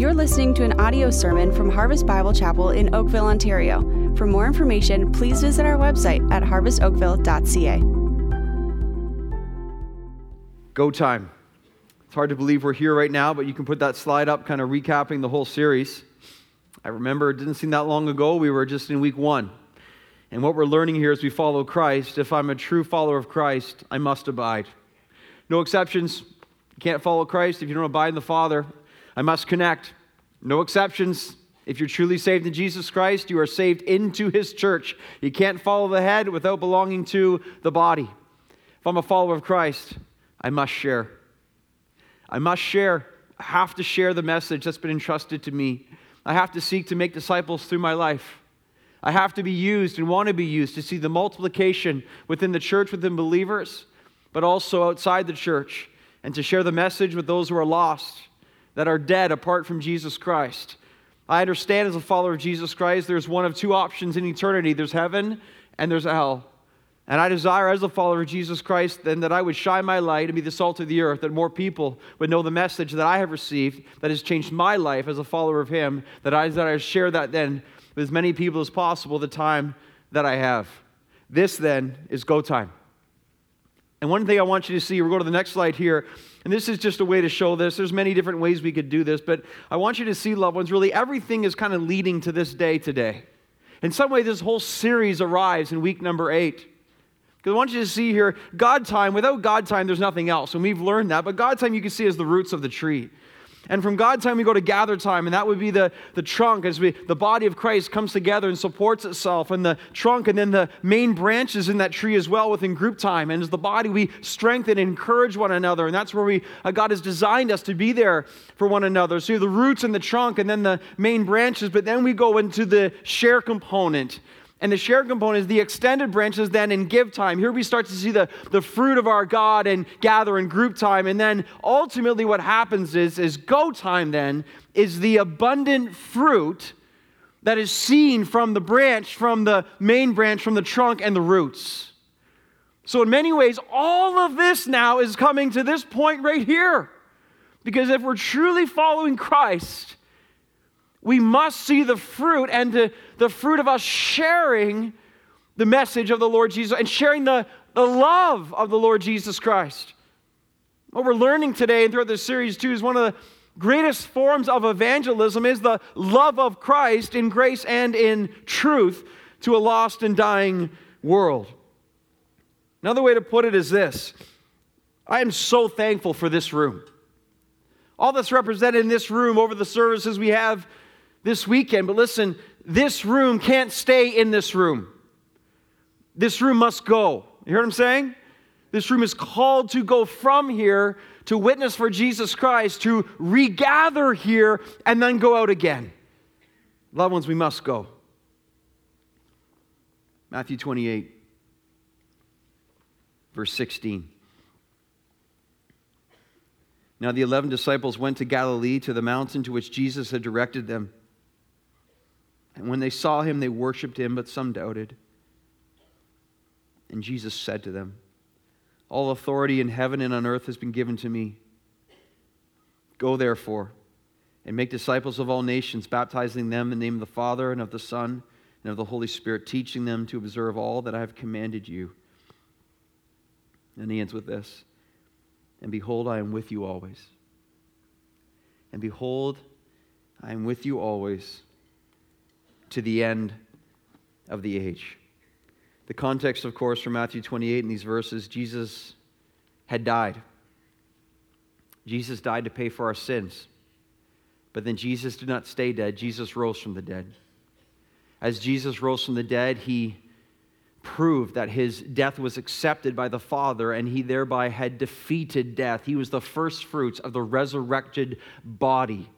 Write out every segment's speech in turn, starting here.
You're listening to an audio sermon from Harvest Bible Chapel in Oakville, Ontario. For more information, please visit our website at harvestoakville.ca. Go time. It's hard to believe we're here right now, but you can put that slide up, kind of recapping the whole series. I remember it didn't seem that long ago. We were just in week one. And what we're learning here as we follow Christ, if I'm a true follower of Christ, I must abide. No exceptions. You can't follow Christ if you don't abide in the Father. I must connect. No exceptions. If you're truly saved in Jesus Christ, you are saved into his church. You can't follow the head without belonging to the body. If I'm a follower of Christ, I must share. I must share. I have to share the message that's been entrusted to me. I have to seek to make disciples through my life. I have to be used and want to be used to see the multiplication within the church, within believers, but also outside the church, and to share the message with those who are lost, that are dead apart from Jesus Christ. I understand as a follower of Jesus Christ, there's one of two options in eternity there's heaven and there's hell. And I desire, as a follower of Jesus Christ, then that I would shine my light and be the salt of the earth, that more people would know the message that I have received that has changed my life as a follower of Him, that I desire to share that then with as many people as possible the time that I have. This then is go time. And one thing I want you to see, we'll go to the next slide here, and this is just a way to show this. There's many different ways we could do this, but I want you to see, loved ones, really everything is kind of leading to this day today. In some way, this whole series arrives in week number eight. Because I want you to see here, God time, without God time, there's nothing else. And we've learned that. But God time you can see is the roots of the tree. And from God time, we go to gather time, and that would be the, the trunk as we, the body of Christ comes together and supports itself, and the trunk, and then the main branches in that tree as well within group time. And as the body, we strengthen and encourage one another, and that's where we, uh, God has designed us to be there for one another. So the roots and the trunk, and then the main branches, but then we go into the share component. And the share component is the extended branches then in give time. Here we start to see the, the fruit of our God and gather in group time. And then ultimately what happens is, is go time then is the abundant fruit that is seen from the branch, from the main branch, from the trunk and the roots. So in many ways, all of this now is coming to this point right here. Because if we're truly following Christ, we must see the fruit and the, the fruit of us sharing the message of the Lord Jesus and sharing the, the love of the Lord Jesus Christ. What we're learning today and throughout this series, too, is one of the greatest forms of evangelism is the love of Christ in grace and in truth to a lost and dying world. Another way to put it is this I am so thankful for this room. All that's represented in this room over the services we have this weekend. But listen, this room can't stay in this room. This room must go. You hear what I'm saying? This room is called to go from here to witness for Jesus Christ, to regather here and then go out again. Loved ones, we must go. Matthew 28, verse 16. Now the eleven disciples went to Galilee to the mountain to which Jesus had directed them. And when they saw him, they worshiped him, but some doubted. And Jesus said to them, All authority in heaven and on earth has been given to me. Go therefore and make disciples of all nations, baptizing them in the name of the Father and of the Son and of the Holy Spirit, teaching them to observe all that I have commanded you. And he ends with this And behold, I am with you always. And behold, I am with you always to the end of the age. The context, of course, from Matthew 28 in these verses, Jesus had died. Jesus died to pay for our sins. But then Jesus did not stay dead, Jesus rose from the dead. As Jesus rose from the dead, he proved that his death was accepted by the Father and he thereby had defeated death. He was the first fruits of the resurrected body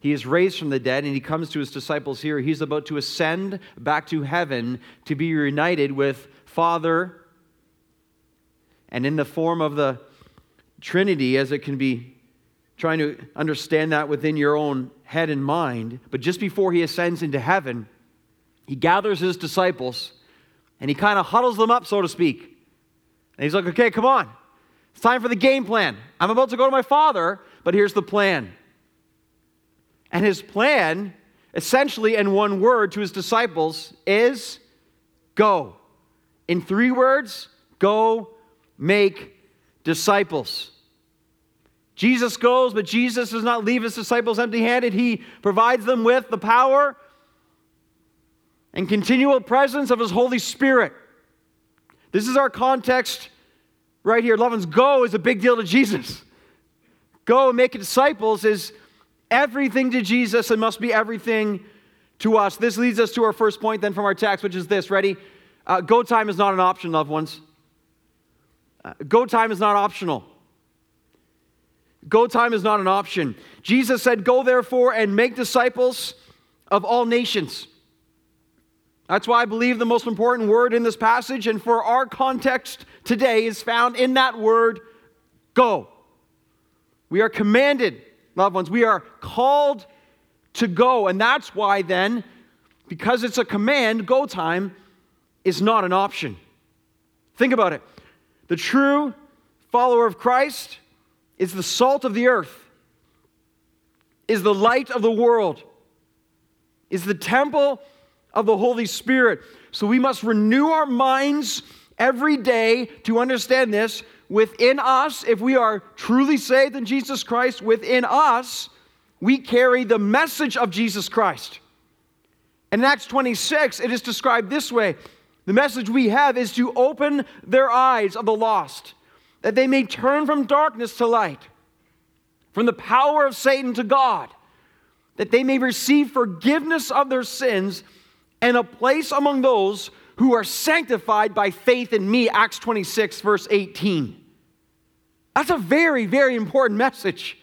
he is raised from the dead and he comes to his disciples here. He's about to ascend back to heaven to be reunited with Father and in the form of the Trinity, as it can be trying to understand that within your own head and mind. But just before he ascends into heaven, he gathers his disciples and he kind of huddles them up, so to speak. And he's like, okay, come on. It's time for the game plan. I'm about to go to my Father, but here's the plan. And his plan, essentially in one word to his disciples, is go. In three words, go make disciples. Jesus goes, but Jesus does not leave his disciples empty handed. He provides them with the power and continual presence of his Holy Spirit. This is our context right here. Loved ones, go is a big deal to Jesus. Go and make disciples is everything to Jesus and must be everything to us. This leads us to our first point then from our text, which is this. Ready? Uh, go time is not an option, loved ones. Uh, go time is not optional. Go time is not an option. Jesus said, Go therefore and make disciples of all nations. That's why I believe the most important word in this passage and for our context today is found in that word, go. We are commanded, loved ones, we are called to go. And that's why then, because it's a command, go time is not an option. Think about it. The true follower of Christ is the salt of the earth, is the light of the world, is the temple of the Holy Spirit. So we must renew our minds every day to understand this. Within us, if we are truly saved in Jesus Christ, within us, we carry the message of Jesus Christ. And in Acts 26, it is described this way the message we have is to open their eyes of the lost that they may turn from darkness to light, from the power of Satan to God, that they may receive forgiveness of their sins and a place among those who are sanctified by faith in me. Acts 26, verse 18. That's a very, very important message.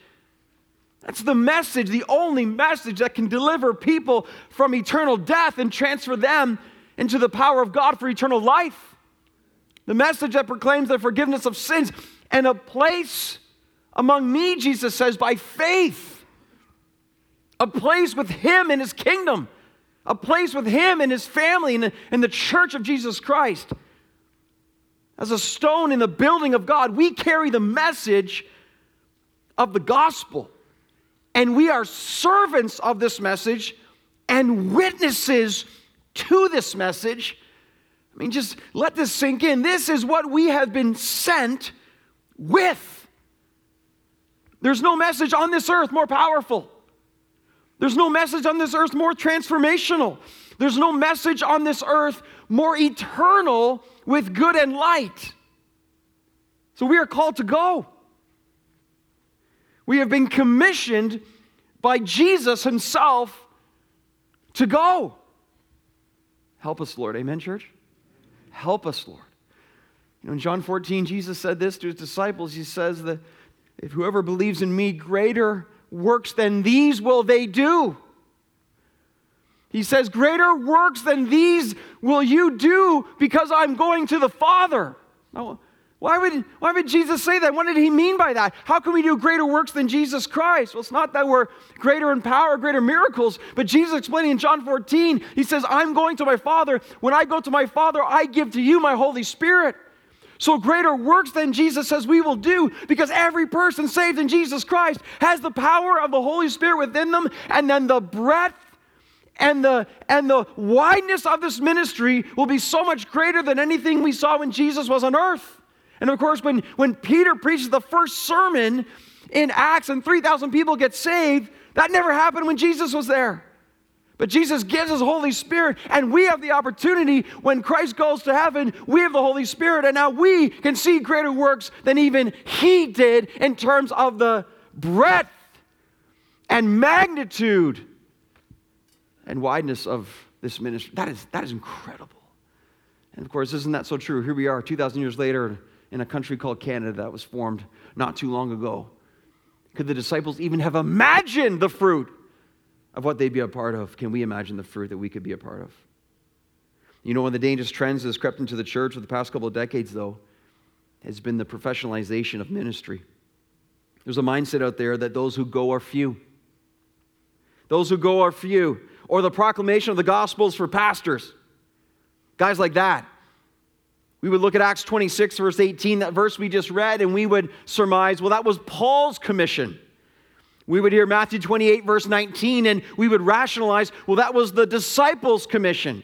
That's the message, the only message that can deliver people from eternal death and transfer them into the power of God for eternal life. The message that proclaims the forgiveness of sins and a place among me, Jesus says, by faith. A place with Him in His kingdom, a place with Him and His family and the church of Jesus Christ. As a stone in the building of God, we carry the message of the gospel. And we are servants of this message and witnesses to this message I mean, just let this sink in. This is what we have been sent with. There's no message on this earth more powerful. There's no message on this earth more transformational. There's no message on this earth more eternal with good and light. So we are called to go. We have been commissioned by Jesus Himself to go. Help us, Lord. Amen, church? Help us, Lord. You know, in John 14, Jesus said this to his disciples. He says that if whoever believes in me, greater works than these will they do. He says, Greater works than these will you do because I'm going to the Father. Why would, why would Jesus say that? What did he mean by that? How can we do greater works than Jesus Christ? Well, it's not that we're greater in power, greater miracles, but Jesus explaining in John 14, he says, I'm going to my Father. When I go to my Father, I give to you my Holy Spirit. So, greater works than Jesus says we will do because every person saved in Jesus Christ has the power of the Holy Spirit within them, and then the breadth and the and the wideness of this ministry will be so much greater than anything we saw when Jesus was on earth. And of course, when, when Peter preaches the first sermon in Acts and 3,000 people get saved, that never happened when Jesus was there. But Jesus gives us Holy Spirit, and we have the opportunity when Christ goes to heaven, we have the Holy Spirit, and now we can see greater works than even He did in terms of the breadth and magnitude and wideness of this ministry. That is, that is incredible. And of course, isn't that so true? Here we are, 2,000 years later, in a country called Canada that was formed not too long ago. Could the disciples even have imagined the fruit of what they'd be a part of? Can we imagine the fruit that we could be a part of? You know, one of the dangerous trends that has crept into the church for the past couple of decades, though, has been the professionalization of ministry. There's a mindset out there that those who go are few. Those who go are few. Or the proclamation of the gospels for pastors. Guys like that. We would look at Acts 26, verse 18, that verse we just read, and we would surmise, well, that was Paul's commission. We would hear Matthew 28, verse 19, and we would rationalize, well, that was the disciples' commission.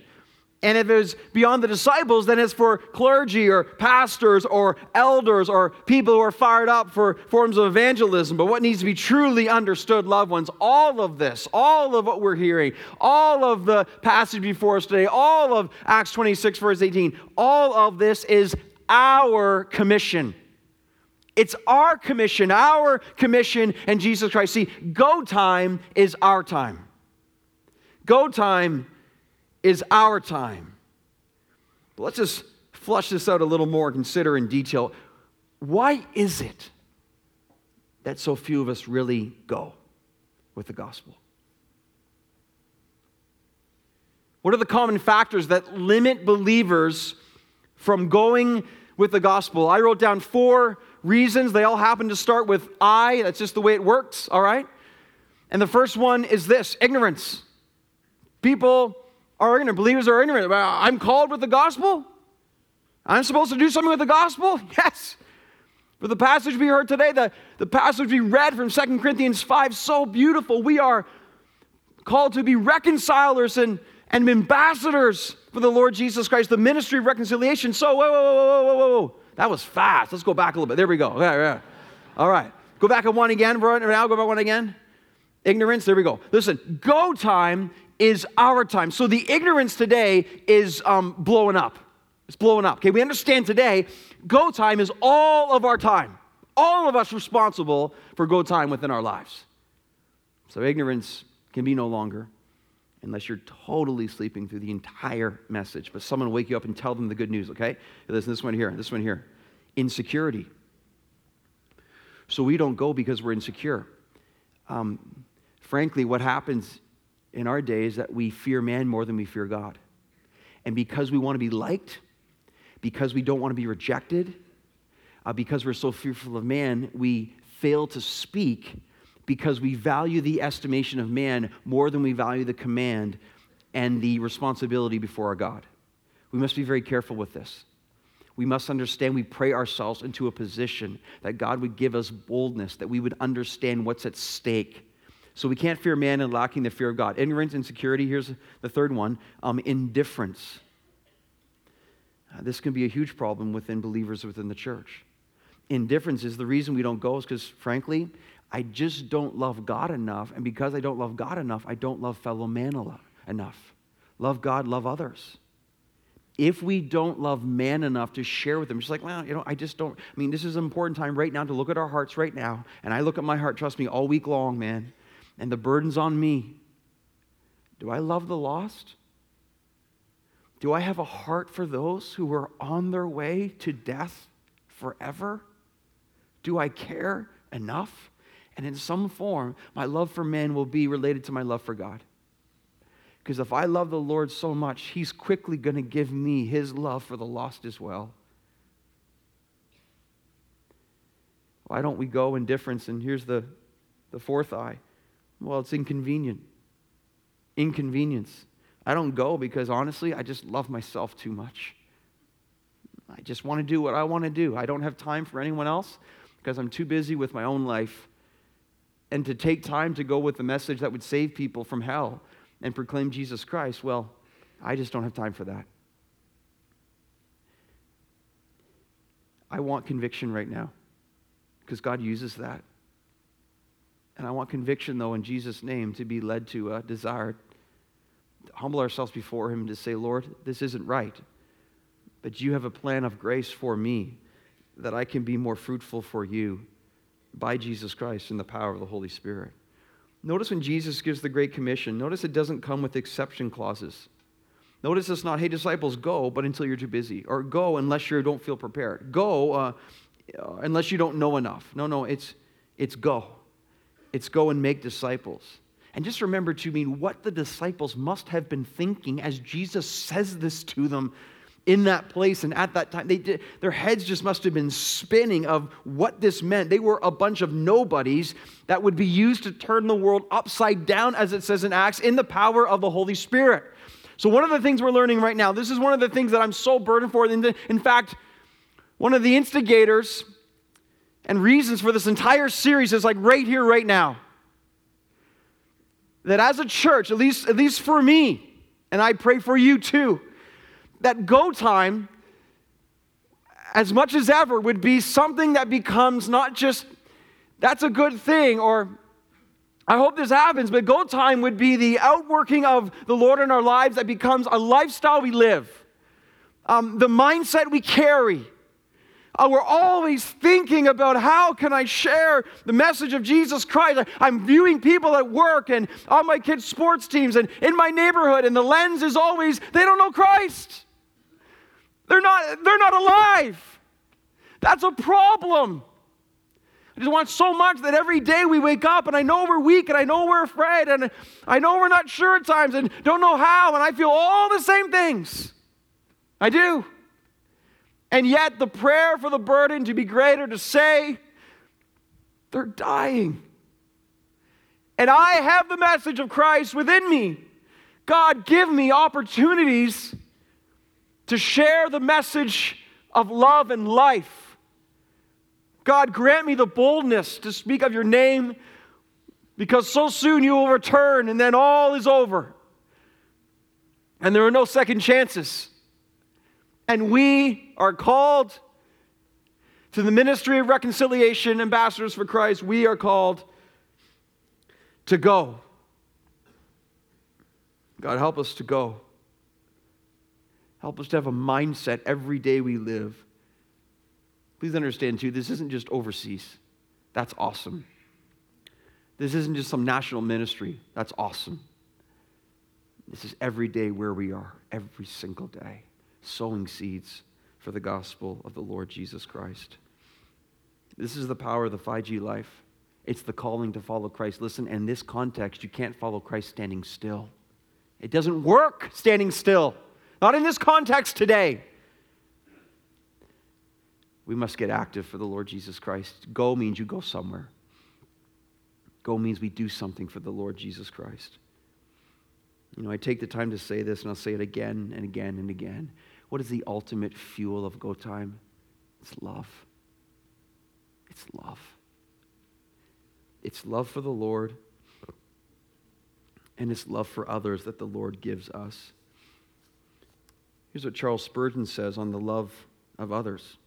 And if it was beyond the disciples, then it's for clergy or pastors or elders or people who are fired up for forms of evangelism. But what needs to be truly understood, loved ones, all of this, all of what we're hearing, all of the passage before us today, all of Acts 26, verse 18, all of this is our commission. It's our commission, our commission and Jesus Christ. See, go time is our time. Go time is our time. But let's just flush this out a little more, consider in detail. Why is it that so few of us really go with the gospel? What are the common factors that limit believers from going with the gospel? I wrote down four reasons. They all happen to start with I. That's just the way it works, all right? And the first one is this ignorance. People are ignorant. Believers are ignorant. I'm called with the gospel. I'm supposed to do something with the gospel? Yes. But the passage we heard today, the, the passage we read from 2 Corinthians 5, so beautiful. We are called to be reconcilers and, and ambassadors for the Lord Jesus Christ, the ministry of reconciliation. So, whoa, whoa, whoa, whoa, whoa, whoa. That was fast. Let's go back a little bit. There we go. Yeah, yeah. All right. Go back at one again. Right now, go back one again. Ignorance. There we go. Listen, go time is our time. So the ignorance today is um, blowing up. It's blowing up. Okay, we understand today go time is all of our time. All of us responsible for go time within our lives. So ignorance can be no longer unless you're totally sleeping through the entire message. But someone will wake you up and tell them the good news, okay? Listen, this one here, this one here. Insecurity. So we don't go because we're insecure. Um, frankly, what happens in our day is that we fear man more than we fear God. And because we want to be liked, because we don't want to be rejected, uh, because we're so fearful of man, we fail to speak because we value the estimation of man more than we value the command and the responsibility before our God. We must be very careful with this. We must understand we pray ourselves into a position that God would give us boldness, that we would understand what's at stake so we can't fear man and lacking the fear of God. Ignorance, insecurity. Here's the third one um, indifference. Uh, this can be a huge problem within believers within the church. Indifference is the reason we don't go, is because, frankly, I just don't love God enough. And because I don't love God enough, I don't love fellow man enough. Love God, love others. If we don't love man enough to share with them, it's like, well, you know, I just don't. I mean, this is an important time right now to look at our hearts right now. And I look at my heart, trust me, all week long, man and the burden's on me. Do I love the lost? Do I have a heart for those who are on their way to death forever? Do I care enough? And in some form, my love for man will be related to my love for God. Because if I love the Lord so much, He's quickly going to give me His love for the lost as well. Why don't we go in difference? And here's the, the fourth I well, it's inconvenient. Inconvenience. I don't go because honestly, I just love myself too much. I just want to do what I want to do. I don't have time for anyone else because I'm too busy with my own life. And to take time to go with the message that would save people from hell and proclaim Jesus Christ, well, I just don't have time for that. I want conviction right now because God uses that. And I want conviction, though, in Jesus' name, to be led to a desire to humble ourselves before Him to say, Lord, this isn't right. But you have a plan of grace for me that I can be more fruitful for you by Jesus Christ in the power of the Holy Spirit. Notice when Jesus gives the Great Commission, notice it doesn't come with exception clauses. Notice it's not, hey, disciples, go, but until you're too busy, or go unless you don't feel prepared. Go uh, unless you don't know enough. No, no, it's, it's go. It's go and make disciples. And just remember to mean what the disciples must have been thinking as Jesus says this to them in that place and at that time. They did, their heads just must have been spinning of what this meant. They were a bunch of nobodies that would be used to turn the world upside down, as it says in Acts, in the power of the Holy Spirit. So, one of the things we're learning right now, this is one of the things that I'm so burdened for. In fact, one of the instigators and reasons for this entire series is like right here, right now. that as a church, at least, at least for me, and I pray for you too, that go time, as much as ever, would be something that becomes not just that's a good thing or I hope this happens, but go time would be the outworking of the Lord in our lives that becomes a lifestyle we live, um, the mindset we carry. Uh, we're always thinking about how can I share the message of Jesus Christ. I'm viewing people at work and on my kids' sports teams and in my neighborhood, and the lens is always they don't know Christ. They're not, they're not alive. That's a problem. I just want so much that every day we wake up and I know we're weak and I know we're afraid and I know we're not sure at times and don't know how and I feel all the same things. I do. And yet the prayer for the burden to be greater to say, they're dying. And I have the message of Christ within me. God, give me opportunities to share the message of love and life God, grant me the boldness to speak of your name because so soon you will return and then all is over. And there are no second chances. And we are called to the ministry of reconciliation, ambassadors for Christ. We are called to go. God, help us to go. Help us to have a mindset every day we live Please understand, too, this isn't just overseas. That's awesome. This isn't just some national ministry. That's awesome. This is every day where we are, every single day, sowing seeds for the gospel of the Lord Jesus Christ. This is the power of the 5G life. It's the calling to follow Christ. Listen, in this context, you can't follow Christ standing still. It doesn't work standing still. Not in this context today. We must get active for the Lord Jesus Christ. Go means you go somewhere. Go means we do something for the Lord Jesus Christ. You know, I take the time to say this, and I'll say it again and again and again. What is the ultimate fuel of go time? It's love. It's love. It's love for the Lord, and it's love for others that the Lord gives us. Here's what Charles Spurgeon says on the love of others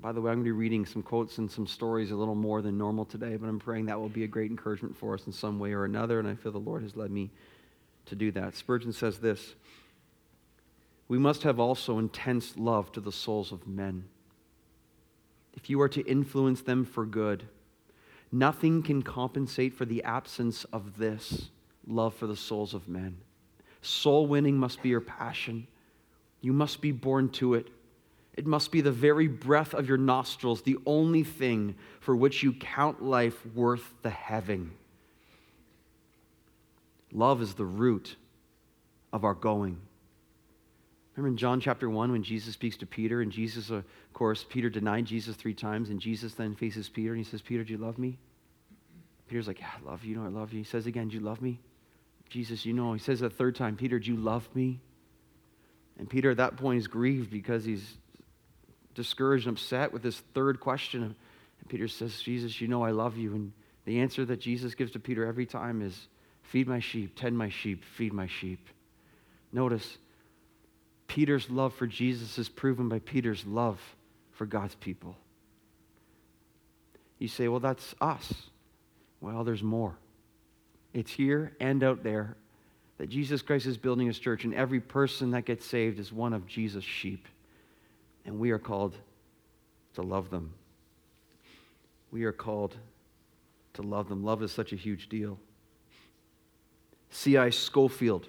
by the way, I'm going to be reading some quotes and some stories a little more than normal today, but I'm praying that will be a great encouragement for us in some way or another, and I feel the Lord has led me to do that. Spurgeon says this We must have also intense love to the souls of men. If you are to influence them for good, nothing can compensate for the absence of this love for the souls of men. Soul winning must be your passion. You must be born to it. It must be the very breath of your nostrils, the only thing for which you count life worth the having. Love is the root of our going. Remember in John chapter 1 when Jesus speaks to Peter, and Jesus, of course, Peter denied Jesus three times, and Jesus then faces Peter and he says, Peter, do you love me? Peter's like, Yeah, I love you. Know, I love you. He says again, Do you love me? Jesus, you know. He says a third time, Peter, do you love me? And Peter at that point is grieved because he's discouraged and upset with this third question. And Peter says, Jesus, you know I love you. And the answer that Jesus gives to Peter every time is, Feed my sheep, tend my sheep, feed my sheep. Notice, Peter's love for Jesus is proven by Peter's love for God's people. You say, well, that's us. Well, there's more. It's here and out there that Jesus Christ is building his church, and every person that gets saved is one of Jesus' sheep and we are called to love them. We are called to love them. Love is such a huge deal. C.I. Scofield,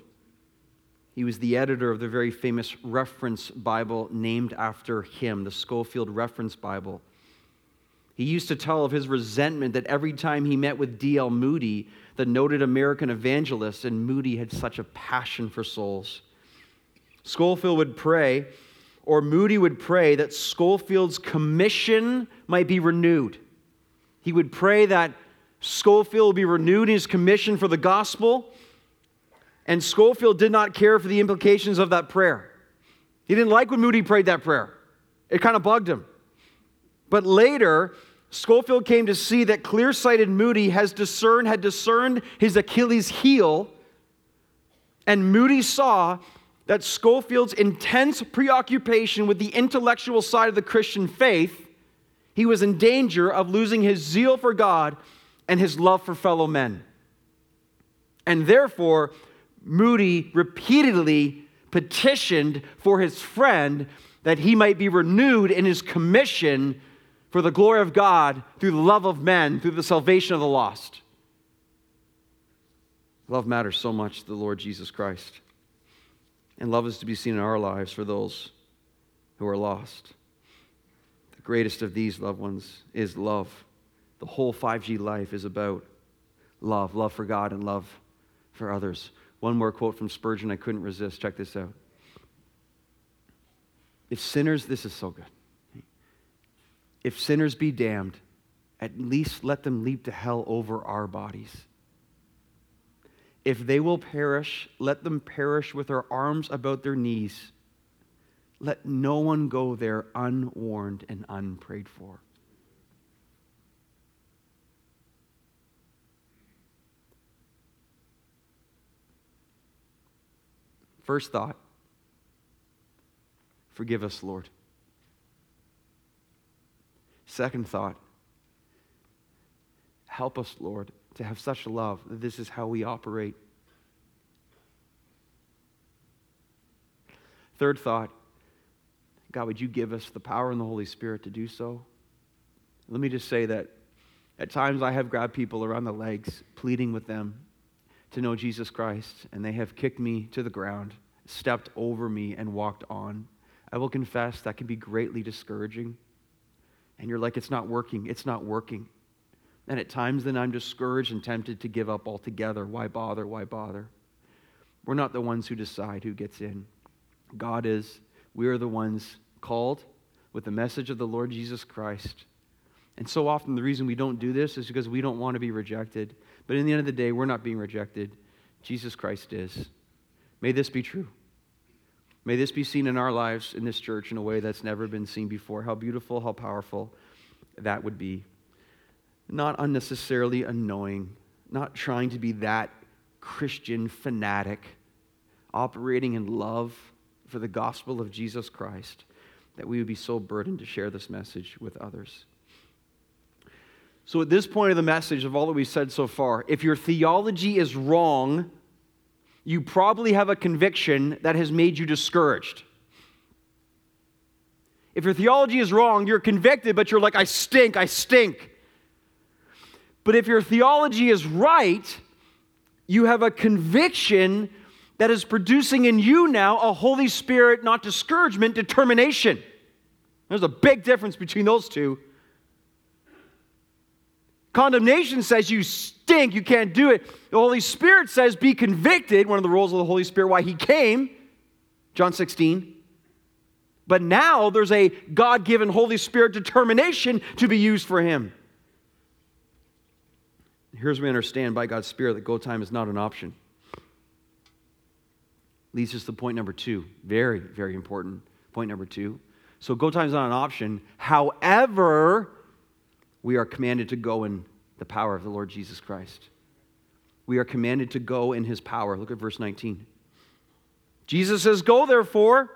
he was the editor of the very famous reference Bible named after him, the Scofield Reference Bible. He used to tell of his resentment that every time he met with D.L. Moody, the noted American evangelist, and Moody had such a passion for souls. Scofield would pray or Moody would pray that Scofield's commission might be renewed. He would pray that Scofield would be renewed in his commission for the gospel. And Scofield did not care for the implications of that prayer. He didn't like when Moody prayed that prayer, it kind of bugged him. But later, Scofield came to see that clear sighted Moody has discerned, had discerned his Achilles heel, and Moody saw that Scofield's intense preoccupation with the intellectual side of the Christian faith, he was in danger of losing his zeal for God and his love for fellow men. And therefore, Moody repeatedly petitioned for his friend that he might be renewed in his commission for the glory of God through the love of men, through the salvation of the lost. Love matters so much to the Lord Jesus Christ. And love is to be seen in our lives for those who are lost. The greatest of these loved ones is love. The whole 5G life is about love love for God and love for others. One more quote from Spurgeon I couldn't resist. Check this out. If sinners, this is so good. If sinners be damned, at least let them leap to hell over our bodies. If they will perish, let them perish with their arms about their knees. Let no one go there unwarned and unprayed for. First thought Forgive us, Lord. Second thought Help us, Lord, to have such love that this is how we operate. Third thought God, would you give us the power and the Holy Spirit to do so? Let me just say that at times I have grabbed people around the legs, pleading with them to know Jesus Christ, and they have kicked me to the ground, stepped over me, and walked on. I will confess that can be greatly discouraging. And you're like, it's not working, it's not working. And at times, then I'm discouraged and tempted to give up altogether. Why bother? Why bother? We're not the ones who decide who gets in. God is. We are the ones called with the message of the Lord Jesus Christ. And so often, the reason we don't do this is because we don't want to be rejected. But in the end of the day, we're not being rejected. Jesus Christ is. May this be true. May this be seen in our lives in this church in a way that's never been seen before. How beautiful, how powerful that would be not unnecessarily annoying, not trying to be that Christian fanatic, operating in love for the gospel of Jesus Christ, that we would be so burdened to share this message with others. So, at this point of the message, of all that we've said so far, if your theology is wrong, you probably have a conviction that has made you discouraged. If your theology is wrong, you're convicted, but you're like, I stink, I stink. But if your theology is right, you have a conviction that is producing in you now a Holy Spirit, not discouragement, determination. There's a big difference between those two. Condemnation says you stink, you can't do it. The Holy Spirit says be convicted, one of the roles of the Holy Spirit, why he came, John 16. But now there's a God given Holy Spirit determination to be used for him. Here's where we understand by God's Spirit that go time is not an option. Leads us to point number two. Very, very important. Point number two. So go time is not an option. However, we are commanded to go in the power of the Lord Jesus Christ. We are commanded to go in his power. Look at verse 19. Jesus says, Go therefore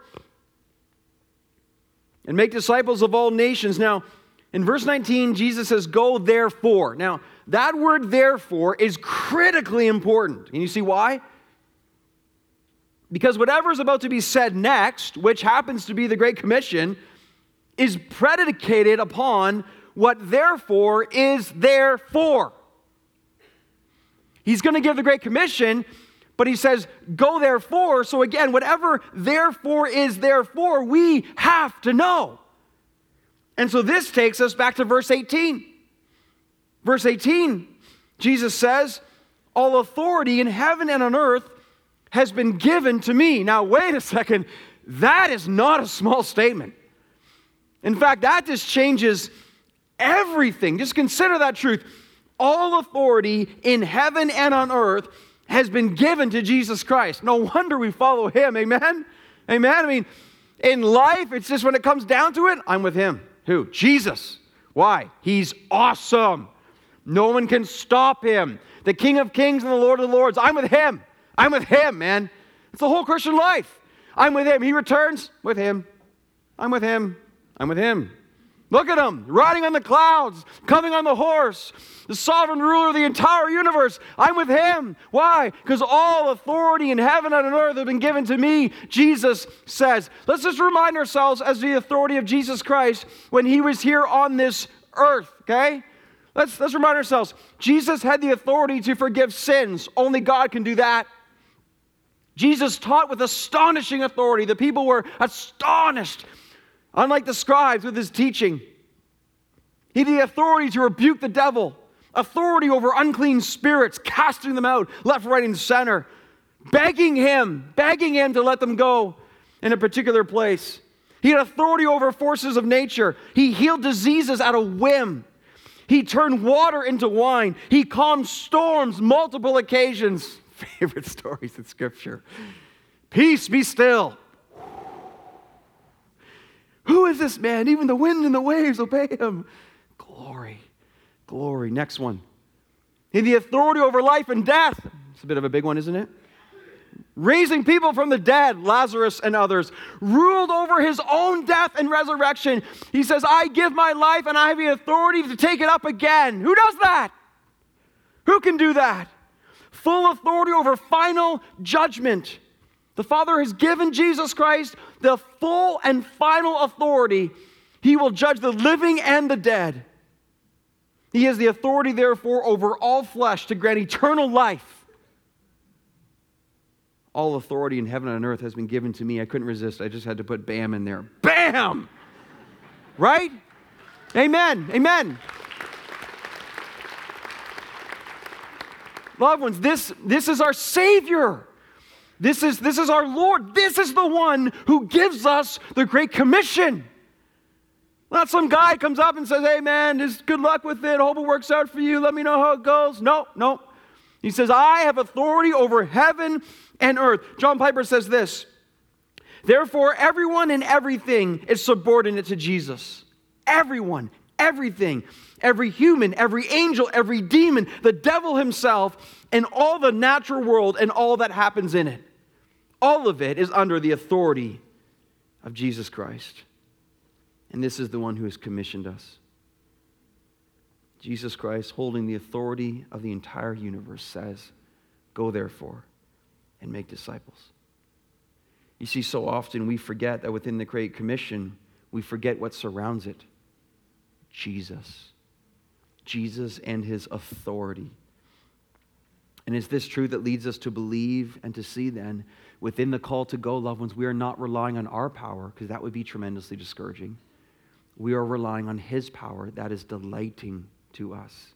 and make disciples of all nations. Now, in verse 19, Jesus says, Go therefore. Now, that word therefore is critically important. And you see why? Because whatever is about to be said next, which happens to be the Great Commission, is predicated upon what therefore is therefore. He's going to give the Great Commission, but he says, Go therefore. So again, whatever therefore is therefore, we have to know. And so this takes us back to verse 18. Verse 18, Jesus says, All authority in heaven and on earth has been given to me. Now, wait a second. That is not a small statement. In fact, that just changes everything. Just consider that truth. All authority in heaven and on earth has been given to Jesus Christ. No wonder we follow him. Amen? Amen? I mean, in life, it's just when it comes down to it, I'm with him. Who? Jesus. Why? He's awesome. No one can stop him. The King of Kings and the Lord of Lords. I'm with him. I'm with him, man. It's the whole Christian life. I'm with him. He returns with him. I'm with him. I'm with him. Look at him, riding on the clouds, coming on the horse, the sovereign ruler of the entire universe. I'm with him. Why? Because all authority in heaven and on earth have been given to me, Jesus says. Let's just remind ourselves as the authority of Jesus Christ when he was here on this earth, okay? Let's, let's remind ourselves Jesus had the authority to forgive sins. Only God can do that. Jesus taught with astonishing authority. The people were astonished Unlike the scribes with his teaching, he had the authority to rebuke the devil, authority over unclean spirits, casting them out left, right, and center, begging him, begging him to let them go in a particular place. He had authority over forces of nature. He healed diseases at a whim. He turned water into wine. He calmed storms multiple occasions. Favorite stories in Scripture. Peace be still. Who is this man? Even the wind and the waves obey him. Glory, glory. Next one. He the authority over life and death. It's a bit of a big one, isn't it? Raising people from the dead, Lazarus and others, ruled over his own death and resurrection. He says, I give my life and I have the authority to take it up again. Who does that? Who can do that? Full authority over final judgment. The Father has given Jesus Christ the full and final authority. He will judge the living and the dead. He has the authority, therefore, over all flesh to grant eternal life. All authority in heaven and earth has been given to me. I couldn't resist. I just had to put bam in there. Bam! Right? Amen. Amen. Loved ones, this, this is our Savior. This is, this is our Lord. This is the one who gives us the Great Commission. Not some guy comes up and says, Hey, man, just good luck with it. Hope it works out for you. Let me know how it goes. No, no. He says, I have authority over heaven and earth. John Piper says this Therefore, everyone and everything is subordinate to Jesus. Everyone, everything, every human, every angel, every demon, the devil himself, and all the natural world and all that happens in it. All of it is under the authority of Jesus Christ. And this is the one who has commissioned us. Jesus Christ, holding the authority of the entire universe, says, Go therefore and make disciples. You see, so often we forget that within the Great Commission, we forget what surrounds it Jesus. Jesus and his authority. And it's this truth that leads us to believe and to see then within the call to go, loved ones, we are not relying on our power because that would be tremendously discouraging. We are relying on His power that is delighting to us.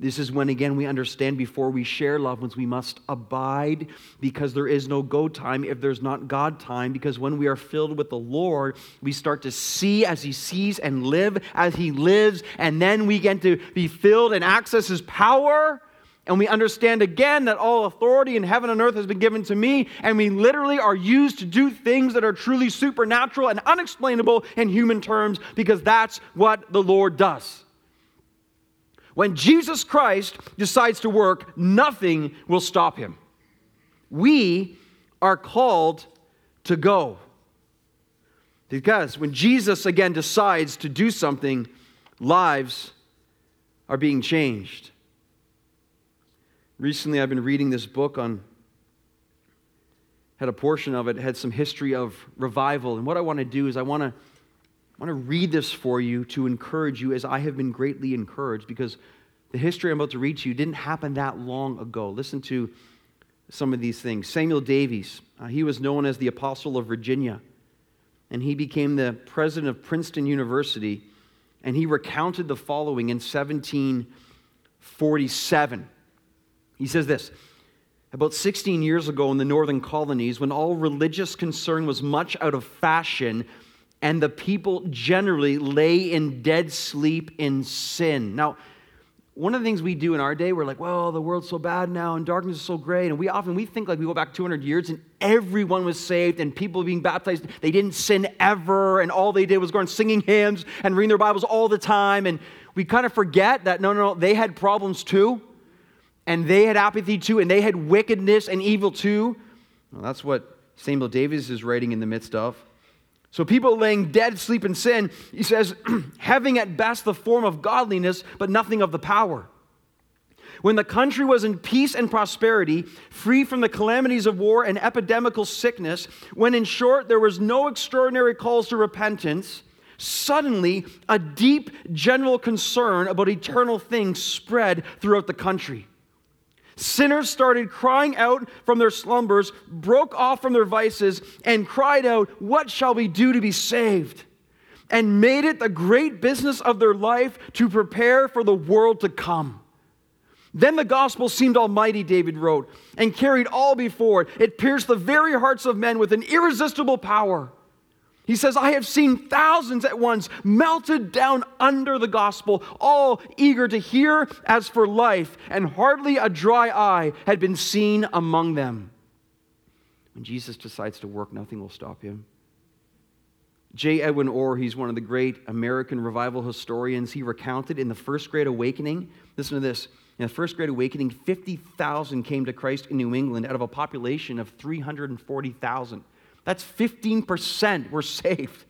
This is when, again, we understand before we share loved ones, we must abide because there is no go time if there's not God time. Because when we are filled with the Lord, we start to see as He sees and live as He lives. And then we get to be filled and access His power and we understand again that all authority in heaven and earth has been given to me, and we literally are used to do things that are truly supernatural and unexplainable in human terms because that's what the Lord does. When Jesus Christ decides to work, nothing will stop him. We are called to go. Because when Jesus again decides to do something, lives are being changed. Recently, I've been reading this book on, had a portion of it, had some history of revival. And what I want to do is I want to, I want to read this for you to encourage you as I have been greatly encouraged because the history I'm about to read to you didn't happen that long ago. Listen to some of these things. Samuel Davies, uh, he was known as the Apostle of Virginia, and he became the president of Princeton University, and he recounted the following in 1747. He says this About 16 years ago in the northern colonies, when all religious concern was much out of fashion, and the people generally lay in dead sleep in sin. Now, one of the things we do in our day, we're like, well, the world's so bad now and darkness is so great. And we often we think like we go back 200 years and everyone was saved and people being baptized. They didn't sin ever and all they did was go and singing hymns and reading their Bibles all the time. And we kind of forget that no, no, no, they had problems too. And they had apathy too. And they had wickedness and evil too. Well, that's what Samuel Davies is writing in the midst of. So, people laying dead sleep in sin, he says, having at best the form of godliness, but nothing of the power. When the country was in peace and prosperity, free from the calamities of war and epidemical sickness, when in short there was no extraordinary calls to repentance, suddenly a deep general concern about eternal things spread throughout the country. Sinners started crying out from their slumbers, broke off from their vices, and cried out, What shall we do to be saved? And made it the great business of their life to prepare for the world to come. Then the gospel seemed almighty, Davies wrote, and carried all before it. It pierced the very hearts of men with an irresistible power. He says, I have seen thousands at once melted down under the gospel, all eager to hear as for life, and hardly a dry eye had been seen among them. When Jesus decides to work, nothing will stop him. J. Edwin Orr, he's one of the great American revival historians. He recounted in the First Great Awakening, listen to this. In the First Great Awakening, 50,000 came to Christ in New England out of a population of 340,000. That's 15% were saved.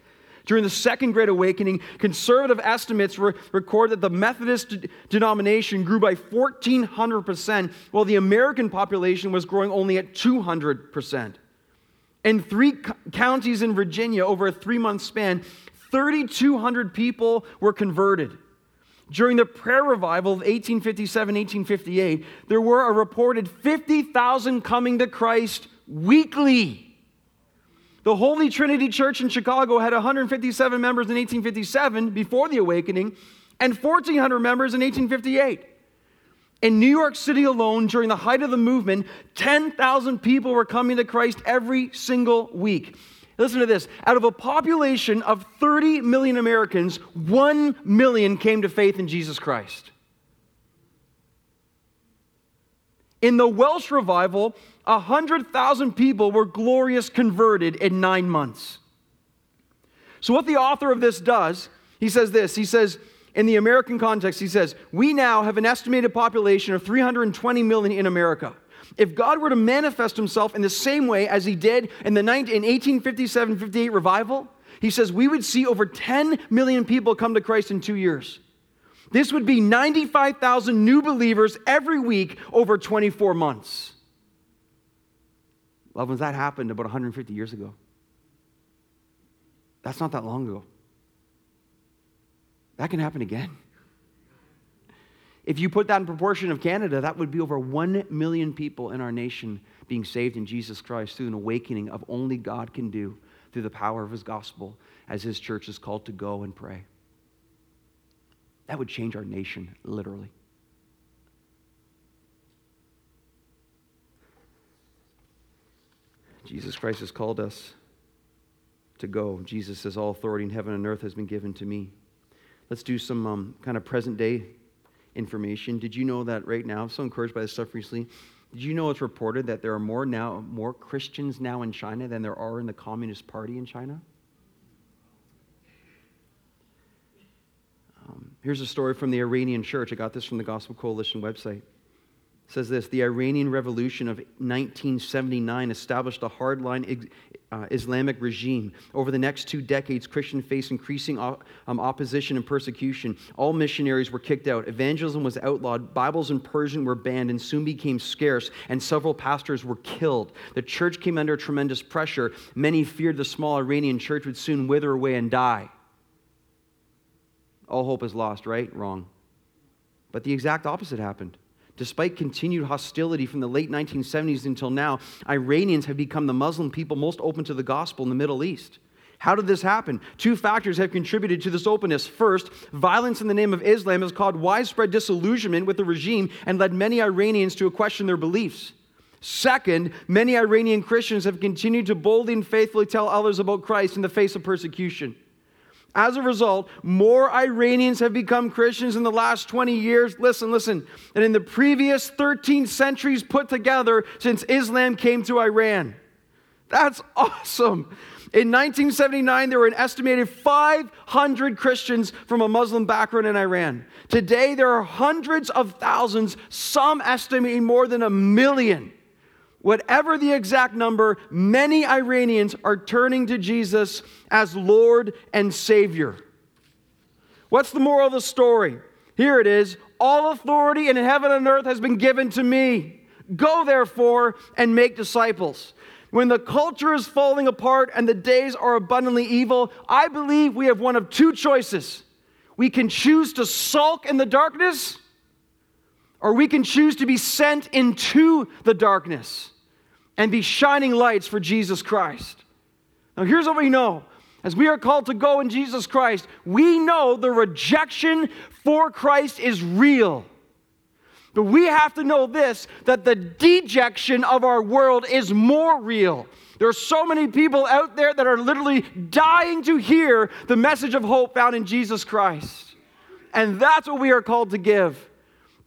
During the Second Great Awakening, conservative estimates re- record that the Methodist d- denomination grew by 1,400%, while the American population was growing only at 200%. In three co- counties in Virginia, over a three month span, 3,200 people were converted. During the prayer revival of 1857 1858, there were a reported 50,000 coming to Christ weekly. The Holy Trinity Church in Chicago had 157 members in 1857 before the awakening and 1,400 members in 1858. In New York City alone, during the height of the movement, 10,000 people were coming to Christ every single week. Listen to this out of a population of 30 million Americans, 1 million came to faith in Jesus Christ. In the Welsh revival, 100,000 people were glorious converted in nine months. So, what the author of this does, he says this he says, in the American context, he says, We now have an estimated population of 320 million in America. If God were to manifest himself in the same way as he did in the 1857 58 revival, he says we would see over 10 million people come to Christ in two years. This would be 95,000 new believers every week over 24 months. Loved ones, that happened about 150 years ago. That's not that long ago. That can happen again. If you put that in proportion of Canada, that would be over 1 million people in our nation being saved in Jesus Christ through an awakening of only God can do through the power of his gospel as his church is called to go and pray. That would change our nation, literally. Jesus Christ has called us to go. Jesus says, All authority in heaven and earth has been given to me. Let's do some um, kind of present day information. Did you know that right now? I'm so encouraged by this stuff recently. Did you know it's reported that there are more now more Christians now in China than there are in the Communist Party in China? Um, here's a story from the Iranian church. I got this from the Gospel Coalition website says this the Iranian Revolution of 1979 established a hardline uh, Islamic regime. Over the next two decades, Christians faced increasing um, opposition and persecution. All missionaries were kicked out. Evangelism was outlawed. Bibles in Persian were banned and soon became scarce, and several pastors were killed. The church came under tremendous pressure. Many feared the small Iranian church would soon wither away and die. All hope is lost, right? Wrong. But the exact opposite happened. Despite continued hostility from the late 1970s until now, Iranians have become the Muslim people most open to the gospel in the Middle East. How did this happen? Two factors have contributed to this openness. First, violence in the name of Islam has caused widespread disillusionment with the regime and led many Iranians to question their beliefs. Second, many Iranian Christians have continued to boldly and faithfully tell others about Christ in the face of persecution. As a result, more Iranians have become Christians in the last 20 years. Listen, listen. And in the previous 13 centuries put together since Islam came to Iran. That's awesome. In 1979, there were an estimated 500 Christians from a Muslim background in Iran. Today, there are hundreds of thousands, some estimating more than a million. Whatever the exact number, many Iranians are turning to Jesus as Lord and Savior. What's the moral of the story? Here it is All authority in heaven and earth has been given to me. Go, therefore, and make disciples. When the culture is falling apart and the days are abundantly evil, I believe we have one of two choices. We can choose to sulk in the darkness, or we can choose to be sent into the darkness and be shining lights for Jesus Christ. Now, here's what we know as we are called to go in Jesus Christ, we know the rejection for Christ is real. But we have to know this that the dejection of our world is more real. There are so many people out there that are literally dying to hear the message of hope found in Jesus Christ. And that's what we are called to give.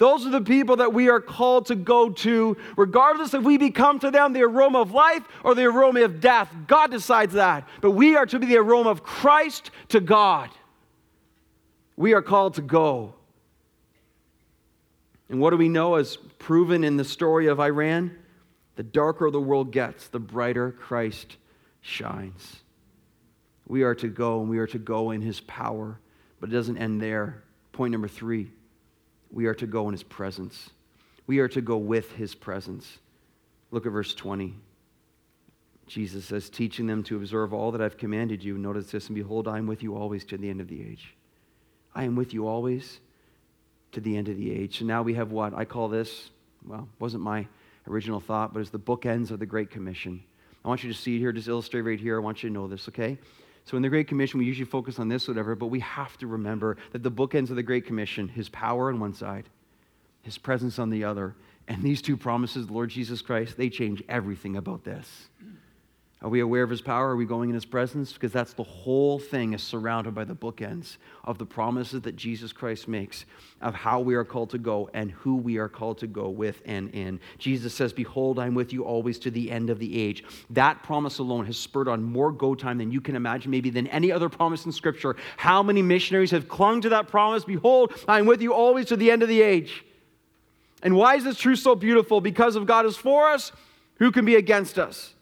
Those are the people that we are called to go to, regardless if we become to them the aroma of life or the aroma of death. God decides that. But we are to be the aroma of Christ to God. We are called to go. And what do we know as proven in the story of Iran? The darker the world gets, the brighter Christ shines. We are to go, and we are to go in his power. But it doesn't end there. Point number three we are to go in his presence. We are to go with his presence. Look at verse 20. Jesus says, teaching them to observe all that I've commanded you. Notice this, and behold, I am with you always to the end of the age. I am with you always to the end of the age. So now we have what I call this, well, wasn't my original thought, but it's the bookends of the Great Commission. I want you to see here, just illustrate right here. I want you to know this, okay? So in the Great Commission, we usually focus on this, whatever, but we have to remember that the bookends of the Great Commission, his power on one side, his presence on the other, and these two promises, the Lord Jesus Christ, they change everything about this. Are we aware of his power? Are we going in his presence? Because that's the whole thing is surrounded by the bookends of the promises that Jesus Christ makes of how we are called to go and who we are called to go with and in. Jesus says, Behold, I'm with you always to the end of the age. That promise alone has spurred on more go time than you can imagine, maybe than any other promise in Scripture. How many missionaries have clung to that promise? Behold, I'm with you always to the end of the age. And why is this truth so beautiful? Because if God is for us, who can be against us?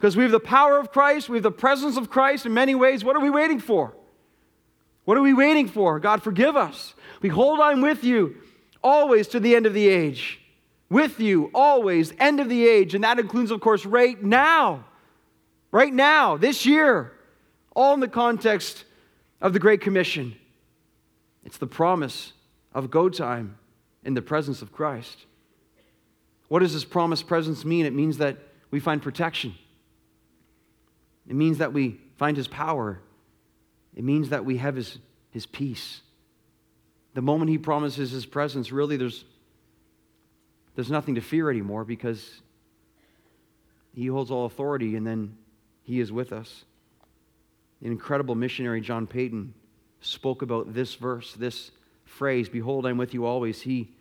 Because we have the power of Christ, we have the presence of Christ in many ways. What are we waiting for? What are we waiting for? God, forgive us. Behold, I'm with you always to the end of the age. With you always, end of the age. And that includes, of course, right now. Right now, this year. All in the context of the Great Commission. It's the promise of go time in the presence of Christ. What does this promise presence mean? It means that we find protection. It means that we find his power. It means that we have his, his peace. The moment he promises his presence, really, there's, there's nothing to fear anymore because he holds all authority and then he is with us. The incredible missionary John Paton spoke about this verse, this phrase, Behold, I'm with you always. He,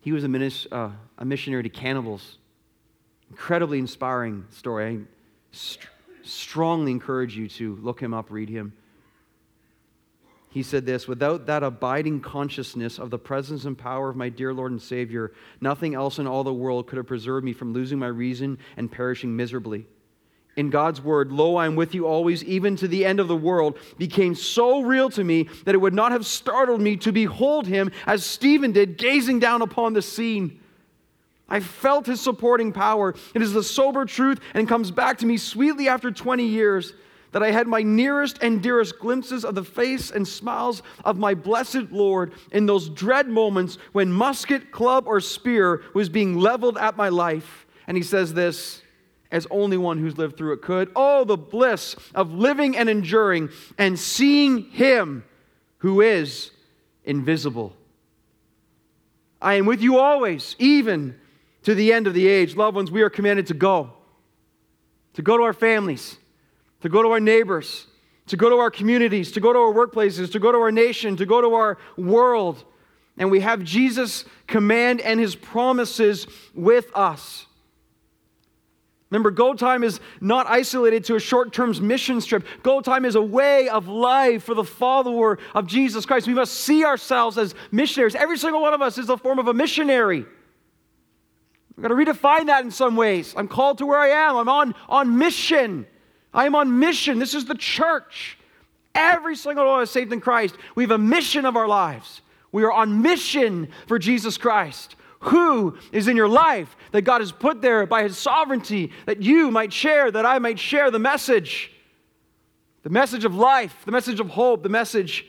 he was a, minis, uh, a missionary to cannibals. Incredibly inspiring story. I strongly encourage you to look him up, read him. He said this Without that abiding consciousness of the presence and power of my dear Lord and Savior, nothing else in all the world could have preserved me from losing my reason and perishing miserably. In God's word, Lo, I am with you always, even to the end of the world, became so real to me that it would not have startled me to behold him as Stephen did, gazing down upon the scene. I felt his supporting power. It is the sober truth and comes back to me sweetly after 20 years that I had my nearest and dearest glimpses of the face and smiles of my blessed Lord in those dread moments when musket, club, or spear was being leveled at my life. And he says this as only one who's lived through it could. Oh, the bliss of living and enduring and seeing him who is invisible. I am with you always, even to the end of the age. Loved ones, we are commanded to go. To go to our families, to go to our neighbors, to go to our communities, to go to our workplaces, to go to our nation, to go to our world. And we have Jesus' command and his promises with us. Remember, go time is not isolated to a short term mission trip. Go time is a way of life for the follower of Jesus Christ. We must see ourselves as missionaries. Every single one of us is a form of a missionary. We've got to redefine that in some ways. I'm called to where I am, I'm on, on mission. I am on mission. This is the church. Every single one of us saved in Christ. We have a mission of our lives. We are on mission for Jesus Christ. Who is in your life that God has put there by His sovereignty that you might share, that I might share the message? The message of life, the message of hope, the message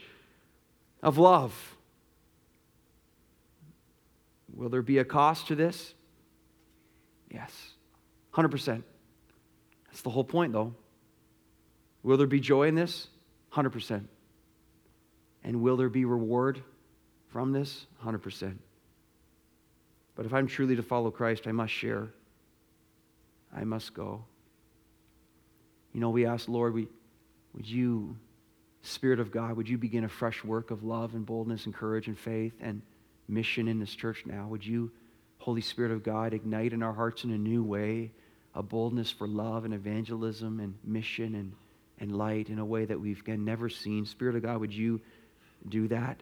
of love. Will there be a cost to this? Yes, 100%. That's the whole point, though. Will there be joy in this? 100%. And will there be reward from this? 100%. But if I'm truly to follow Christ, I must share. I must go. You know, we ask, Lord, we, would you, Spirit of God, would you begin a fresh work of love and boldness and courage and faith and mission in this church now? Would you, Holy Spirit of God, ignite in our hearts in a new way a boldness for love and evangelism and mission and and light in a way that we've again, never seen. Spirit of God, would you do that?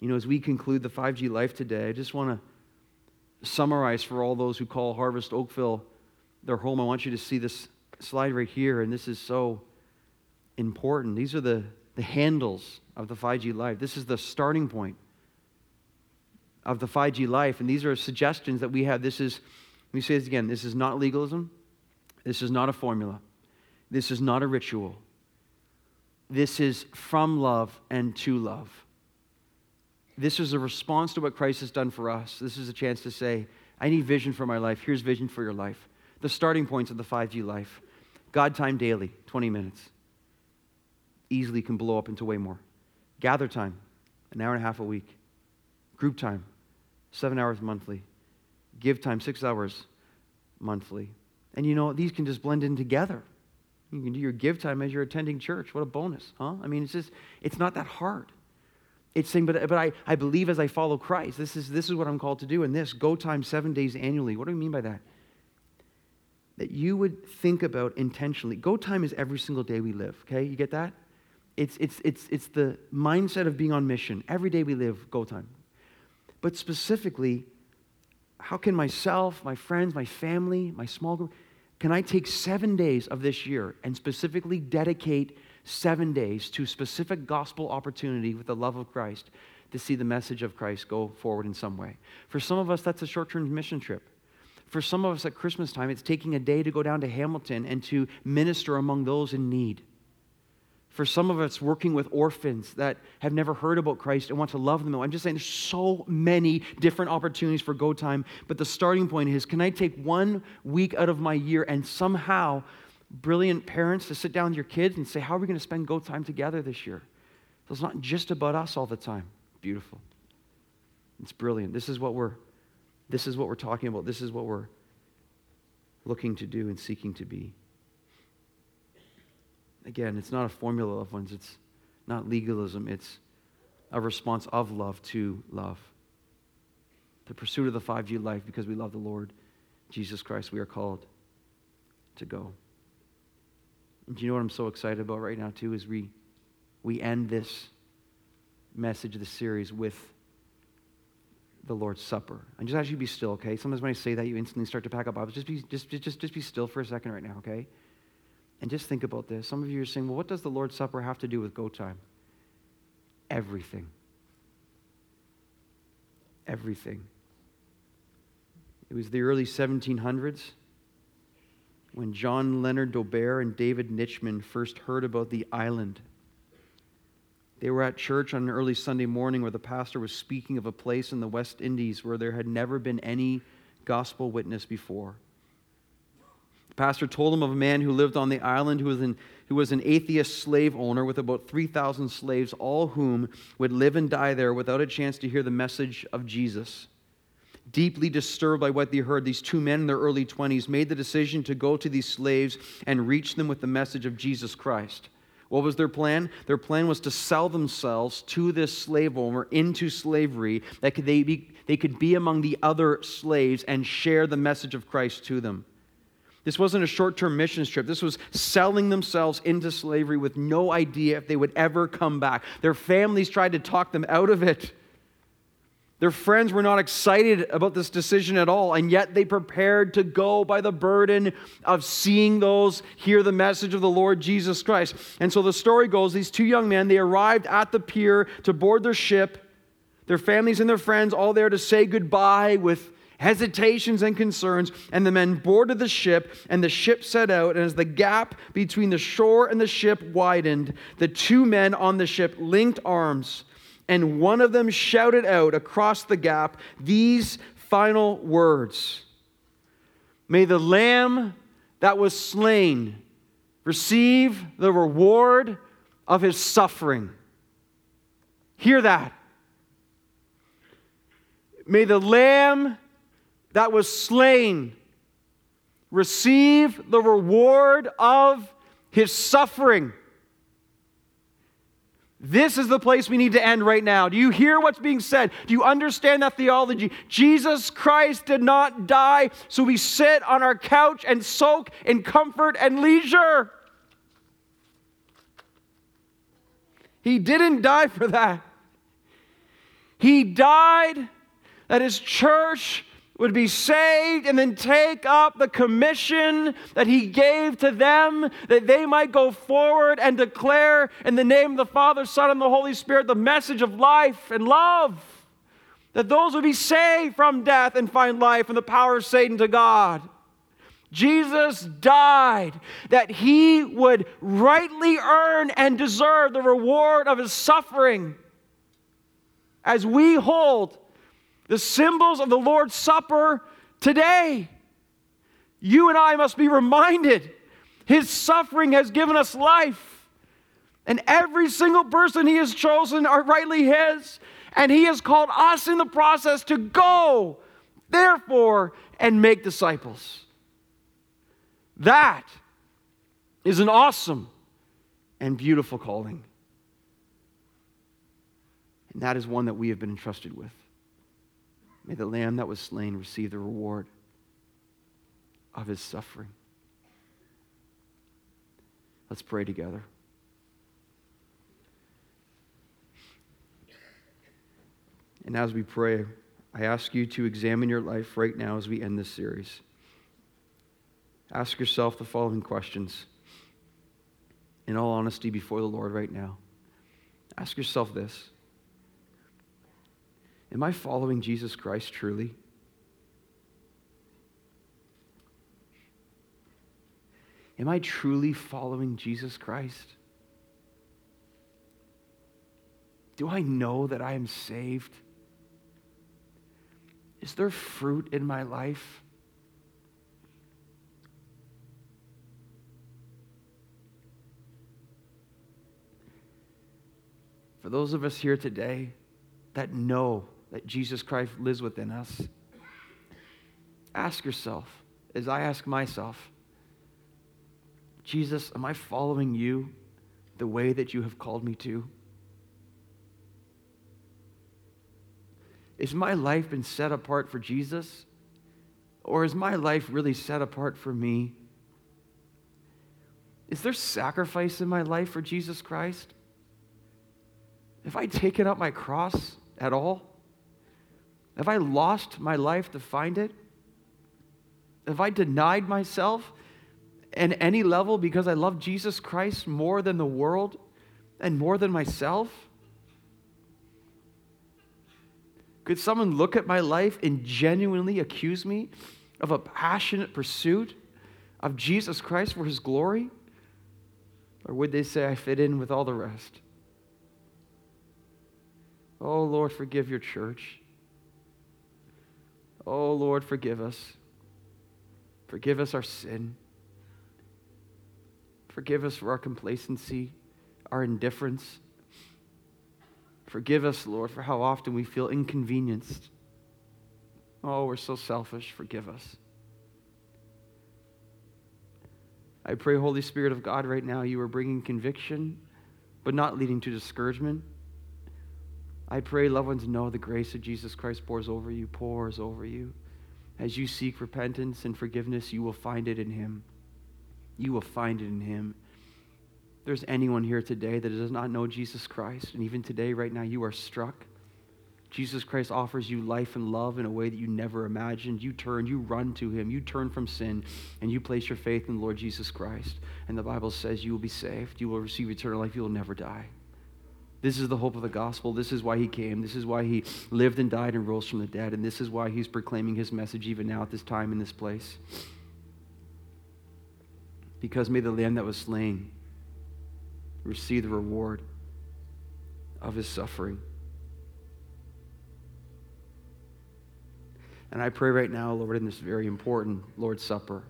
You know, as we conclude the 5G life today, I just want to summarize for all those who call Harvest Oakville their home. I want you to see this slide right here, and this is so important. These are the, the handles of the 5G life. This is the starting point of the 5G life, and these are suggestions that we have. This is, let me say this again this is not legalism, this is not a formula. This is not a ritual. This is from love and to love. This is a response to what Christ has done for us. This is a chance to say, I need vision for my life. Here's vision for your life. The starting points of the 5G life God time daily, 20 minutes. Easily can blow up into way more. Gather time, an hour and a half a week. Group time, seven hours monthly. Give time, six hours monthly. And you know, these can just blend in together. You can do your give time as you're attending church. What a bonus, huh? I mean, it's just, it's not that hard. It's saying, but, but I, I believe as I follow Christ. This is, this is what I'm called to do. And this, go time seven days annually. What do I mean by that? That you would think about intentionally. Go time is every single day we live, okay? You get that? It's, it's, it's, it's the mindset of being on mission. Every day we live, go time. But specifically, how can myself, my friends, my family, my small group, can I take seven days of this year and specifically dedicate seven days to specific gospel opportunity with the love of Christ to see the message of Christ go forward in some way? For some of us, that's a short term mission trip. For some of us at Christmas time, it's taking a day to go down to Hamilton and to minister among those in need. For some of us, working with orphans that have never heard about Christ and want to love them. I'm just saying there's so many different opportunities for go time, but the starting point is can I take one week out of my year and somehow, brilliant parents, to sit down with your kids and say, How are we going to spend go time together this year? So it's not just about us all the time. Beautiful. It's brilliant. This is what we're this is what we're talking about. This is what we're looking to do and seeking to be. Again, it's not a formula of ones, it's not legalism, it's a response of love to love. The pursuit of the 5G life because we love the Lord Jesus Christ, we are called to go. And do you know what I'm so excited about right now, too, is we, we end this message of the series with the Lord's Supper. And just ask you to be still, okay? Sometimes when I say that, you instantly start to pack up Bibles. Just be, just, just, just be still for a second right now, okay? And just think about this. Some of you are saying, well, what does the Lord's Supper have to do with go time? Everything. Everything. It was the early 1700s when John Leonard Dober and David Nitschmann first heard about the island. They were at church on an early Sunday morning where the pastor was speaking of a place in the West Indies where there had never been any gospel witness before pastor told him of a man who lived on the island who was an, who was an atheist slave owner with about 3,000 slaves, all whom would live and die there without a chance to hear the message of Jesus. Deeply disturbed by what they heard, these two men in their early 20s made the decision to go to these slaves and reach them with the message of Jesus Christ. What was their plan? Their plan was to sell themselves to this slave owner into slavery, that could they, be, they could be among the other slaves and share the message of Christ to them. This wasn't a short term mission trip. This was selling themselves into slavery with no idea if they would ever come back. Their families tried to talk them out of it. Their friends were not excited about this decision at all, and yet they prepared to go by the burden of seeing those hear the message of the Lord Jesus Christ. And so the story goes these two young men, they arrived at the pier to board their ship, their families and their friends all there to say goodbye with hesitations and concerns. And the men boarded the ship, and the ship set out. And as the gap between the shore and the ship widened, the two men on the ship linked arms and one of them shouted out across the gap these final words May the lamb that was slain receive the reward of his suffering. Hear that. May the lamb that was slain receive the reward of his suffering. This is the place we need to end right now. Do you hear what's being said? Do you understand that theology? Jesus Christ did not die, so we sit on our couch and soak in comfort and leisure. He didn't die for that. He died that his church would be saved and then take up the commission that he gave to them that they might go forward and declare in the name of the Father, Son, and the Holy Spirit the message of life and love. That those would be saved from death and find life and the power of Satan to God. Jesus died that he would rightly earn and deserve the reward of his suffering. As we hold the symbols of the Lord's Supper today. You and I must be reminded his suffering has given us life. And every single person he has chosen are rightly his. And he has called us in the process to go, therefore, and make disciples. That is an awesome and beautiful calling. And that is one that we have been entrusted with. May the lamb that was slain receive the reward of his suffering. Let's pray together. And as we pray, I ask you to examine your life right now as we end this series. Ask yourself the following questions in all honesty before the Lord right now. Ask yourself this Am I following Jesus Christ truly? Am I truly following Jesus Christ? Do I know that I am saved? Is there fruit in my life? For those of us here today that know that Jesus Christ lives within us. Ask yourself, as I ask myself, Jesus, am I following you the way that you have called me to? Is my life been set apart for Jesus? Or is my life really set apart for me? Is there sacrifice in my life for Jesus Christ? Have I taken up my cross at all? Have I lost my life to find it? Have I denied myself at any level because I love Jesus Christ more than the world and more than myself? Could someone look at my life and genuinely accuse me of a passionate pursuit of Jesus Christ for his glory? Or would they say I fit in with all the rest? Oh, Lord, forgive your church. Oh, Lord, forgive us. Forgive us our sin. Forgive us for our complacency, our indifference. Forgive us, Lord, for how often we feel inconvenienced. Oh, we're so selfish. Forgive us. I pray, Holy Spirit of God, right now, you are bringing conviction, but not leading to discouragement. I pray, loved ones, know the grace of Jesus Christ pours over you, pours over you. As you seek repentance and forgiveness, you will find it in Him. You will find it in Him. there's anyone here today that does not know Jesus Christ, and even today, right now, you are struck. Jesus Christ offers you life and love in a way that you never imagined. You turn, you run to Him, you turn from sin, and you place your faith in Lord Jesus Christ. And the Bible says you will be saved, you will receive eternal life, you will never die. This is the hope of the gospel. This is why he came. This is why he lived and died and rose from the dead. And this is why he's proclaiming his message even now at this time in this place. Because may the lamb that was slain receive the reward of his suffering. And I pray right now, Lord, in this very important Lord's Supper,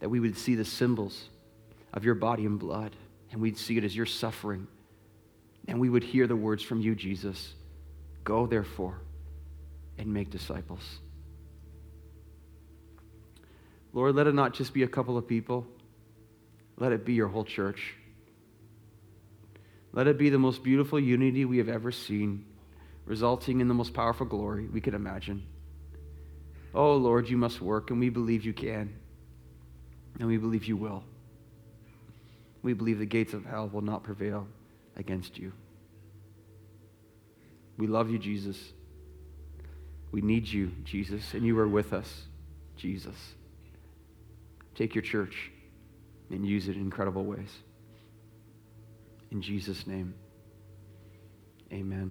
that we would see the symbols of your body and blood, and we'd see it as your suffering and we would hear the words from you, Jesus Go, therefore, and make disciples. Lord, let it not just be a couple of people, let it be your whole church. Let it be the most beautiful unity we have ever seen, resulting in the most powerful glory we could imagine. Oh, Lord, you must work, and we believe you can, and we believe you will. We believe the gates of hell will not prevail against you. We love you, Jesus. We need you, Jesus, and you are with us, Jesus. Take your church and use it in incredible ways. In Jesus' name, amen.